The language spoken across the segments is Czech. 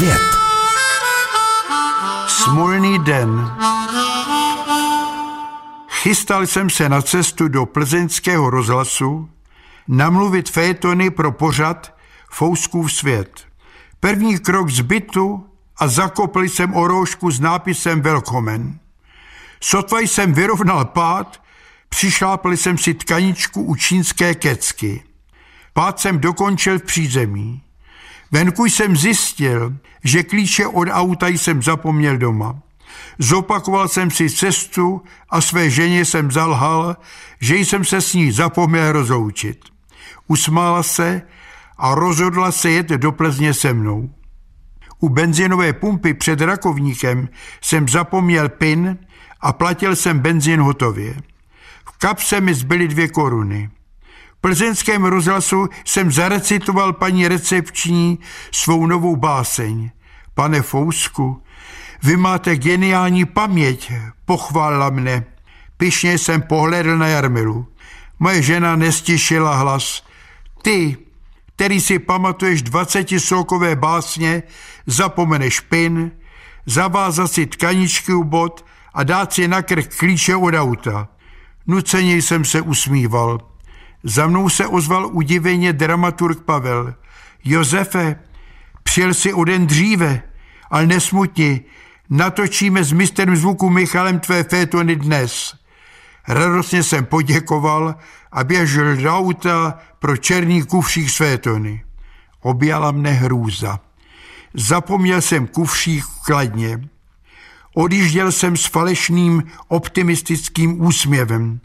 svět. Smolný den. Chystal jsem se na cestu do plzeňského rozhlasu namluvit fétony pro pořad Fouskův svět. První krok z bytu a zakopl jsem oroušku s nápisem Velkomen. Sotva jsem vyrovnal pád, přišlápl jsem si tkaničku u čínské kecky. Pád jsem dokončil v přízemí. Venku jsem zjistil, že klíče od auta jsem zapomněl doma. Zopakoval jsem si cestu a své ženě jsem zalhal, že jsem se s ní zapomněl rozloučit. Usmála se a rozhodla se jet do Plzně se mnou. U benzinové pumpy před rakovníkem jsem zapomněl pin a platil jsem benzín hotově. V kapse mi zbyly dvě koruny. Plzeňském rozhlasu jsem zarecitoval paní recepční svou novou báseň. Pane Fousku, vy máte geniální paměť, pochválila mne. Pišně jsem pohledl na Jarmilu. Moje žena nestišila hlas. Ty, který si pamatuješ dvacetisokové básně, zapomeneš pin, zavázat si tkaničky u bod a dát si na krk klíče od auta. Nuceně jsem se usmíval. Za mnou se ozval udiveně dramaturg Pavel. Josefe, přijel si o den dříve, ale nesmutni, natočíme s mistrem zvuku Michalem tvé fétony dnes. Radostně jsem poděkoval a běžel do auta pro černý kufřík svétony. Objala mne hrůza. Zapomněl jsem kufřík kladně. Odjížděl jsem s falešným optimistickým úsměvem.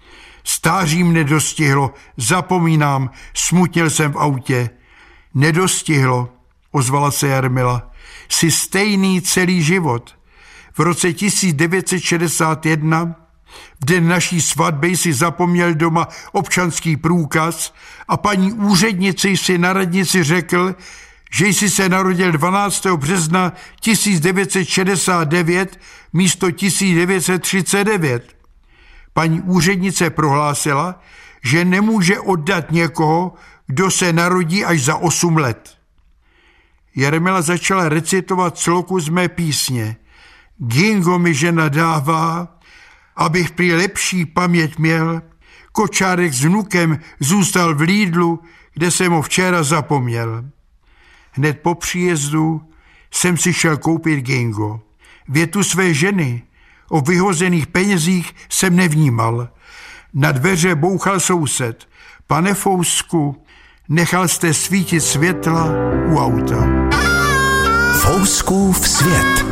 Stáří mne dostihlo, zapomínám, smutnil jsem v autě. Nedostihlo, ozvala se Jarmila. Jsi stejný celý život. V roce 1961 v den naší svatby si zapomněl doma občanský průkaz a paní úřednici si na radnici řekl, že jsi se narodil 12. března 1969 místo 1939. Paní úřednice prohlásila, že nemůže oddat někoho, kdo se narodí až za 8 let. Jarmila začala recitovat sloku z mé písně. Gingo mi žena dává, abych prý lepší paměť měl, kočárek s vnukem zůstal v Lídlu, kde jsem ho včera zapomněl. Hned po příjezdu jsem si šel koupit Gingo. Větu své ženy o vyhozených penězích jsem nevnímal. Na dveře bouchal soused. Pane Fousku, nechal jste svítit světla u auta. Fouskův svět.